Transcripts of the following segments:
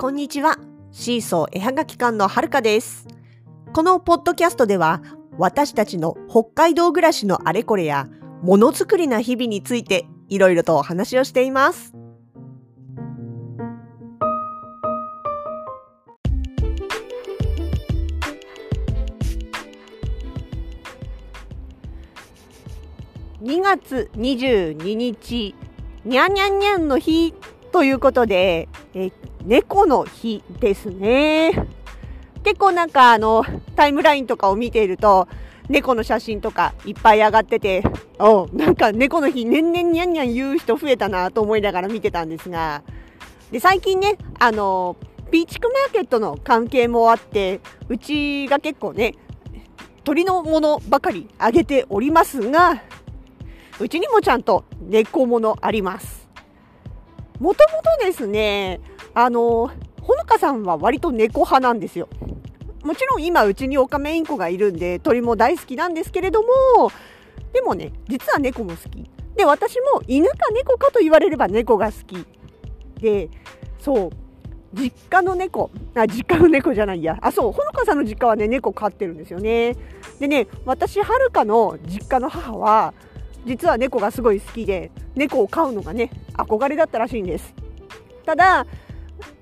こんにちは。シーソー絵はがき館のはるかです。このポッドキャストでは、私たちの北海道暮らしのあれこれや、ものづくりな日々について、いろいろとお話をしています。2月22日、にゃんにゃんにゃんの日ということで、え猫の日ですね。結構なんかあの、タイムラインとかを見ていると、猫の写真とかいっぱい上がってて、おなんか猫の日年々にゃんにゃん言う人増えたなと思いながら見てたんですが、で、最近ね、あの、ピーチクマーケットの関係もあって、うちが結構ね、鳥のものばかりあげておりますが、うちにもちゃんと猫ものあります。もともとですね、あの、ほのかさんは割と猫派なんですよ。もちろん今うちにオカメインコがいるんで鳥も大好きなんですけれども、でもね、実は猫も好き。で、私も犬か猫かと言われれば猫が好き。で、そう、実家の猫、あ、実家の猫じゃないや。あ、そう、ほのかさんの実家はね、猫飼ってるんですよね。でね、私、はるかの実家の母は、実は猫がすごい好きで猫を飼うのがね憧れだったらしいんですただ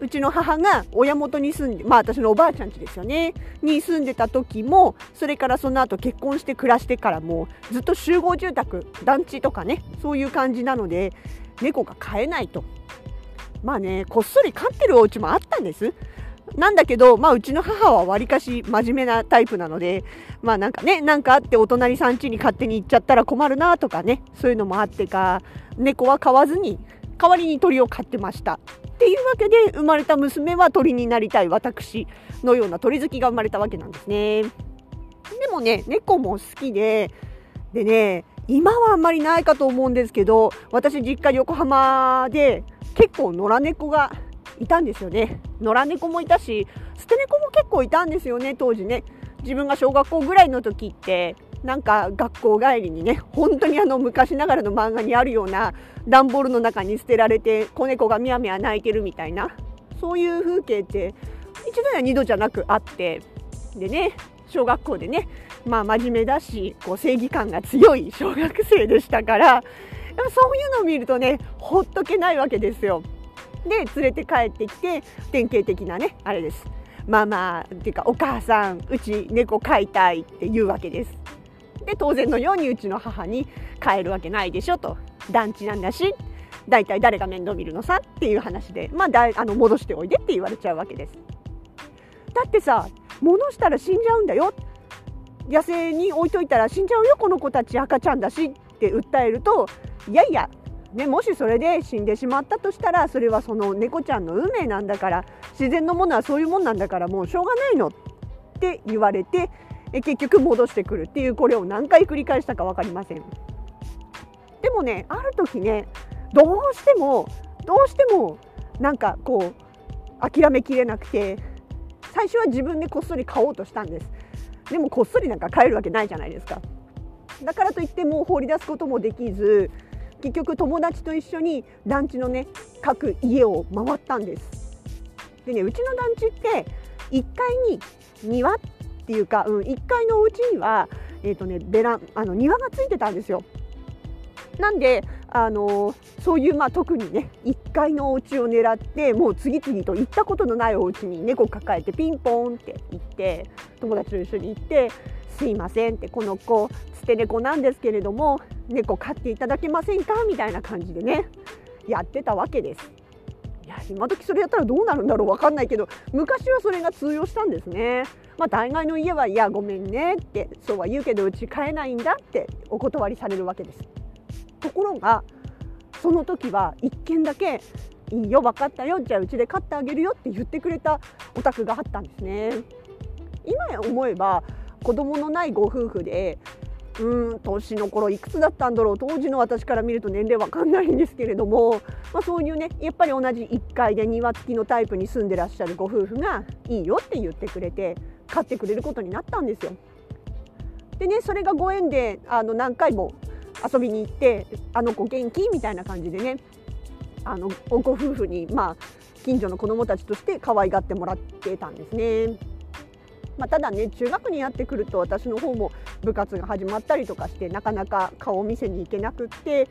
うちの母が親元に住んでまあ私のおばあちゃん家ですよね。に住んでた時もそれからその後結婚して暮らしてからもずっと集合住宅団地とかねそういう感じなので猫が飼えないと。まあねこっそり飼ってるお家もあったんです。なんだけど、まあ、うちの母はわりかし真面目なタイプなので、まあなんかね、なんかあってお隣さん家に勝手に行っちゃったら困るなとかね、そういうのもあってか、猫は飼わずに、代わりに鳥を飼ってました。っていうわけで、生まれた娘は鳥になりたい私のような鳥好きが生まれたわけなんですね。でもね、猫も好きで、でね、今はあんまりないかと思うんですけど、私実家横浜で結構野良猫がいたんですよね。野良猫もいたし捨て猫も結構いたんですよね当時ね。自分が小学校ぐらいの時って。なんか学校帰りにね本当にあの昔ながらの漫画にあるような段ボールの中に捨てられて子猫がみやみや泣いてるみたいなそういう風景って一度や二度じゃなくあってでね小学校でねまあ真面目だしこう正義感が強い小学生でしたからやっぱそういうのを見るとねほっとけないわけですよ。で連れて帰ってきて典型的なねあれですママっていうかお母さんうち猫飼いたいって言うわけですで当然のようにうちの母に飼えるわけないでしょと。団地なんだし大体誰が面倒見るのさ？っていう話でまあだあの戻しておいでって言われちゃうわけです。だってさ戻したら死んじゃうんだよ。野生に置いといたら死んじゃうよこの子たち赤ちゃんだしって訴えるといやいやね、もしそれで死んでしまったとしたらそれはその猫ちゃんの運命なんだから自然のものはそういうもんなんだからもうしょうがないのって言われて結局戻してくるっていうこれを何回繰り返したか分かりません。でもねある時ねどうしてもどうしてもなんかこう諦めきれなくて最初は自分でこっそり買おうとしたんです。でもこっそりなんか買えるわけないじゃないですか。だからといってもう放り出すこともできず結局友達と一緒に団地のね各家を回ったんです。でねうちの団地って1階に庭ってていうか、うん、1階のお家には、えーとね、ベランあの庭がついてたんですよなんで、あのそういう、まあ、特にね1階のお家を狙ってもう次々と行ったことのないお家に猫抱えてピンポーンって行って友達と一緒に行って「すいません」ってこの子捨て猫なんですけれども猫飼っていただけませんか？みたいな感じでねやってたわけです。いや今時それやったらどうなるんだろう分かんないけど昔はそれが通用したんですね。まあ、大概の家はいやごめんねってそうは言うけどうち飼えないんだってお断りされるわけです。ところがその時は1軒だけ「いいよ分かったよじゃあうちで飼ってあげるよ」って言ってくれたお宅があったんですね。今思えば子供のないご夫婦でうん年の頃いくつだったんだろう当時の私から見ると年齢わかんないんですけれども、まあ、そういうねやっぱり同じ1階で庭付きのタイプに住んでらっしゃるご夫婦がいいよって言ってくれて買ってくれることになったんですよ。でねそれがご縁であの何回も遊びに行って「あの子元気?」みたいな感じでねあのご夫婦にまあ近所の子どもたちとして可愛がってもらってたんですね。まあ、ただね中学になってくると私の方も部活が始まったりとかしてなかなか顔を見せに行けなくって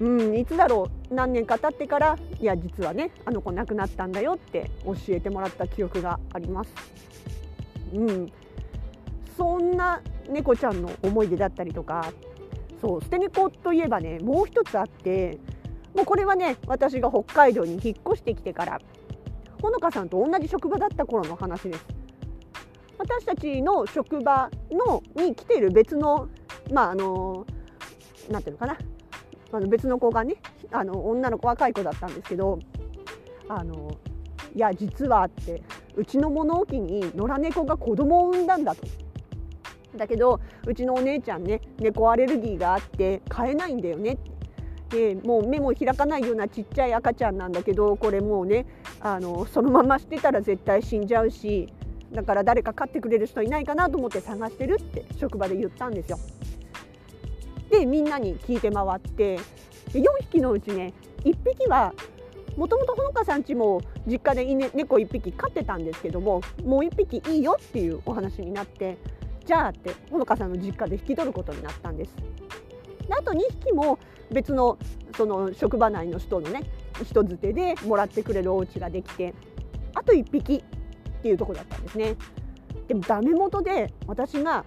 うんいつだろう何年か経ってからいや実はねあの子亡くなったんだよって教えてもらった記憶があります。うん、そんな猫ちゃんの思い出だったりとか。そう捨て猫といえばねもう一つあってもうこれはね私が北海道に引っ越してきてからほのかさんと同じ職場だった頃の話です。私たちの職場のに来ている別のまああのなんていうのかな。あの別の子がねあの女の子若い子だったんですけどあのいや実はって。うちの物置に野良猫が子供を産んだんだと。だけどうちのお姉ちゃんね猫アレルギーがあって飼えないんだよねでもう目も開かないようなちっちゃい赤ちゃんなんだけどこれもうねあのそのまま捨てたら絶対死んじゃうしだから誰か飼ってくれる人いないかなと思って探してるって職場で言ったんですよ。でみんなに聞いて回って4匹のうちね1匹はもともとほのかさんちも実家で猫1匹飼ってたんですけどももう1匹いいよっていうお話になってじゃあってほのかさんの実家で引き取ることになったんです。であと2匹も別のその職場内の人のね人づてでもらってくれるお家ができてあと1匹っていうとこだったんですね。でもダメ元で私が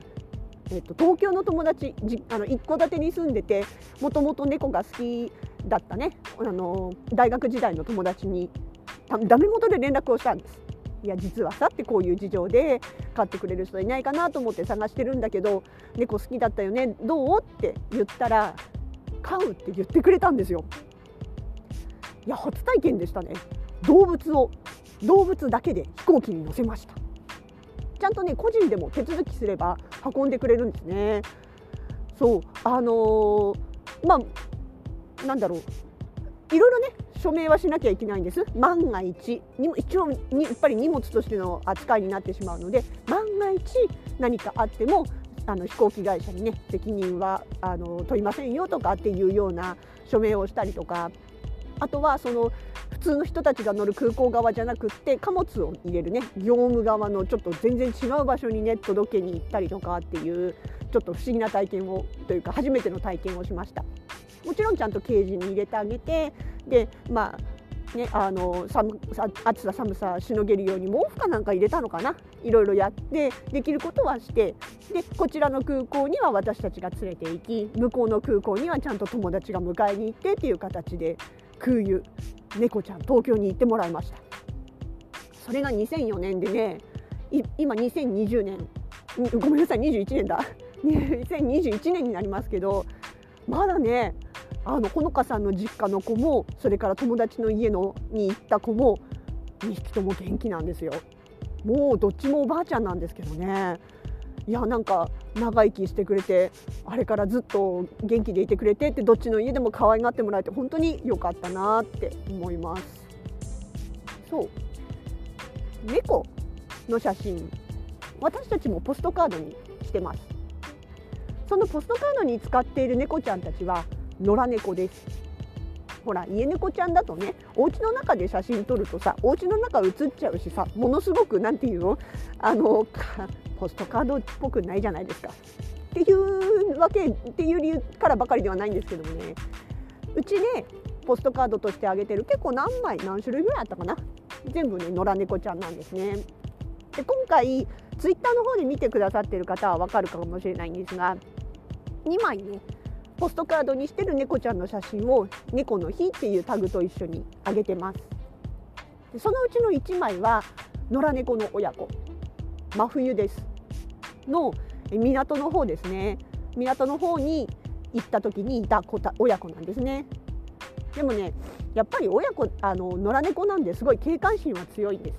えっと、東京の友達じあの一戸建てに住んでてもともと猫が好きだったねあの大学時代の友達にダメ元で連絡をしたんです。いや実はさってこういう事情で飼ってくれる人いないかなと思って探してるんだけど猫好きだったよねどう？って言ったら飼うって言ってくれたんですよ。いや初体験でしたね動物を動物だけで飛行機に乗せましたちゃんとね個人でも手続きすれば運んでくれるんですね。そうあのー、まあなんだろう。いろいろね署名はしなきゃいけないんです。万が一。に一応にやっぱり荷物としての扱いになってしまうので万が一何かあってもあの飛行機会社にね責任はあの問いませんよとかっていうような署名をしたりとかあとはその普通の人たちが乗る空港側じゃなくって貨物を入れるね業務側のちょっと全然違う場所にね届けに行ったりとかっていうちょっと不思議な体験をというか初めての体験をしました。もちろんちゃんとケージに入れてあげてでまあね、あの寒暑さ寒さしのげるように毛布かなんか入れたのかな？いろいろやってできることはしてでこちらの空港には私たちが連れて行き向こうの空港にはちゃんと友達が迎えに行ってっていう形で空輸猫ちゃん東京に行ってもらいました。それが2004年でね今2020年ごめんなさい21年だ。2021年になりますけどまだねあのほのかさんの実家の子もそれから友達の家のに行った子も2匹とも元気なんですよ。もうどっちもおばあちゃんなんですけどね。いやなんか長生きしてくれてあれからずっと元気でいてくれてってどっちの家でも可愛がってもらえて本当に良かったなって思います。そう。猫の写真。私たちもポストカードにしてます。そのポストカードに使っている猫ちゃんたちは野良猫ですほら家猫ちゃんだとねお家の中で写真撮るとさお家の中映っちゃうしさものすごく何て言うの？あのポストカードっぽくないじゃないですか。っていうわけっていう理由からばかりではないんですけどもねうちねポストカードとしてあげてる結構何枚何種類ぐらいあったかな？全部ね野良猫ちゃんなんですね。で今回ツイッターの方で見てくださってる方はわかるかもしれないんですが2枚ねポストカードにしてる猫ちゃんの写真を「猫の日」っていうタグと一緒にあげてます。でそのうちの1枚は野良猫の親子。真冬です。の港の方ですね。港の方に行った時にいた子た親子なんですね。でもねやっぱり親子あの野良猫なんですごい警戒心は強いんで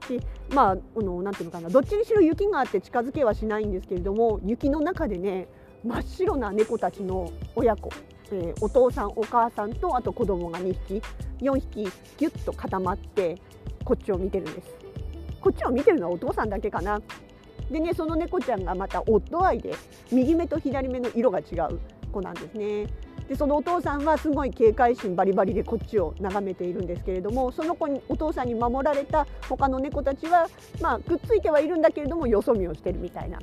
す。しまああのなんていうのかな。どっちにしろ雪があって近づけはしないんですけれども雪の中でね真っ白な猫たちの親子、えー、お父さんお母さんとあと子供が2匹4匹ギュッと固まってこっちを見てるんです。こっちを見てるのはお父さんだけかな。でねその猫ちゃんがまた夫愛で右目と左目の色が違う子なんですね。でそのお父さんはすごい警戒心バリバリでこっちを眺めているんですけれどもその子にお父さんに守られた他の猫たちは、まあ、くっついてはいるんだけれどもよそ見をしてるみたいな。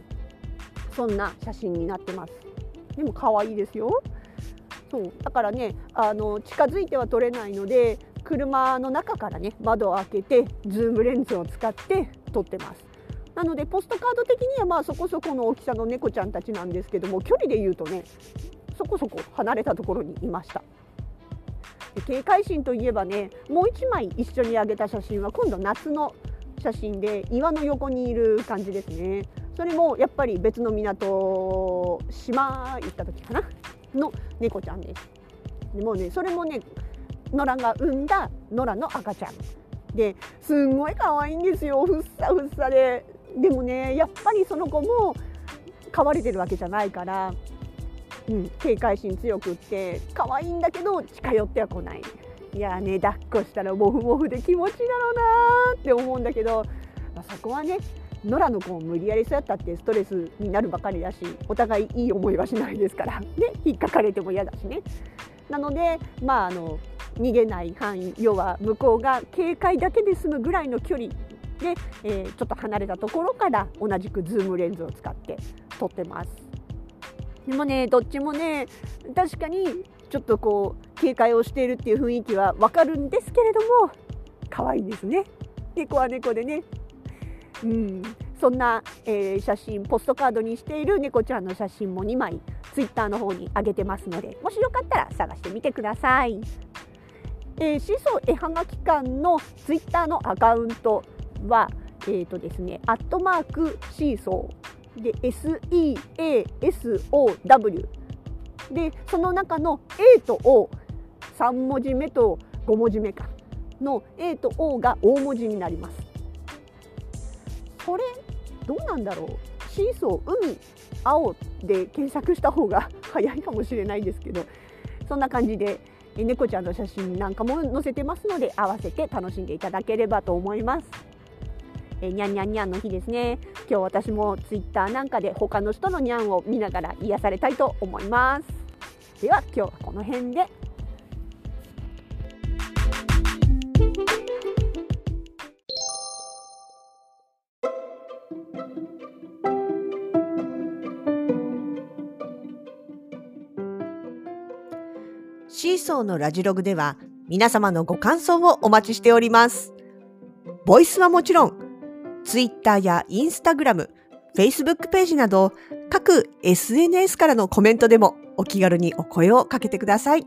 そんな写真になってます。でも可愛いですよ。そうだからねあの近づいては撮れないので車の中からね窓を開けてズームレンズを使って撮ってます。なのでポストカード的にはまあそこそこの大きさの猫ちゃんたちなんですけども距離で言うとねそこそこ離れたところにいました警戒心といえばねもう1枚一緒に上げた写真は今度夏の写真で岩の横にいる感じですねそれもやっぱり別の港島行った時かな。の猫ちゃんですでもねそれもね野良が産んだ野良の赤ちゃん。ですんごい可愛いんですよふっさふっさで。でもねやっぱりその子も飼われてるわけじゃないからうん、警戒心強くって可愛いんだけど近寄っては来ないいやね抱っこしたらモフモフで気持ちいいだろうなって思うんだけど、まあ、そこはね野良の子も無理やりそうやったってストレスになるばかりだしお互いいい思いはしないですからね引っかかれても嫌だしね。なのでまああの逃げない範囲要は向こうが警戒だけで済むぐらいの距離で、えー、ちょっと離れたところから同じくズームレンズを使って撮ってます。でもねどっちもね確かにちょっとこう警戒をしているっていう雰囲気はわかるんですけれども可愛いですね猫は猫でねうん。そんな、えー、写真ポストカードにしている猫ちゃんの写真も2枚ツイッターの方に上げてますのでもしよかったら探してみてください。えー、シーソー絵はがき館のツイッターのアカウントは、えーとですね、アットマークシーソーで SEASOW でその中の A と O3 文字目と5文字目か。の A と O が大文字になります。これどうなんだろう。シーソー海青で検索した方が 早いかもしれないですけどそんな感じで猫ちゃんの写真なんかも載せてますので合わせて楽しんでいただければと思います。え、にゃんにゃんにゃんの日ですね。今日私もツイッターなんかで他の人のにゃんを見ながら癒されたいと思います。では今日はこの辺で。シーソーのラジログでは皆様のご感想をお待ちしております。ボイスはもちろん、Twitter や Instagram、Facebook ページなど各 SNS からのコメントでもお気軽にお声をかけてください。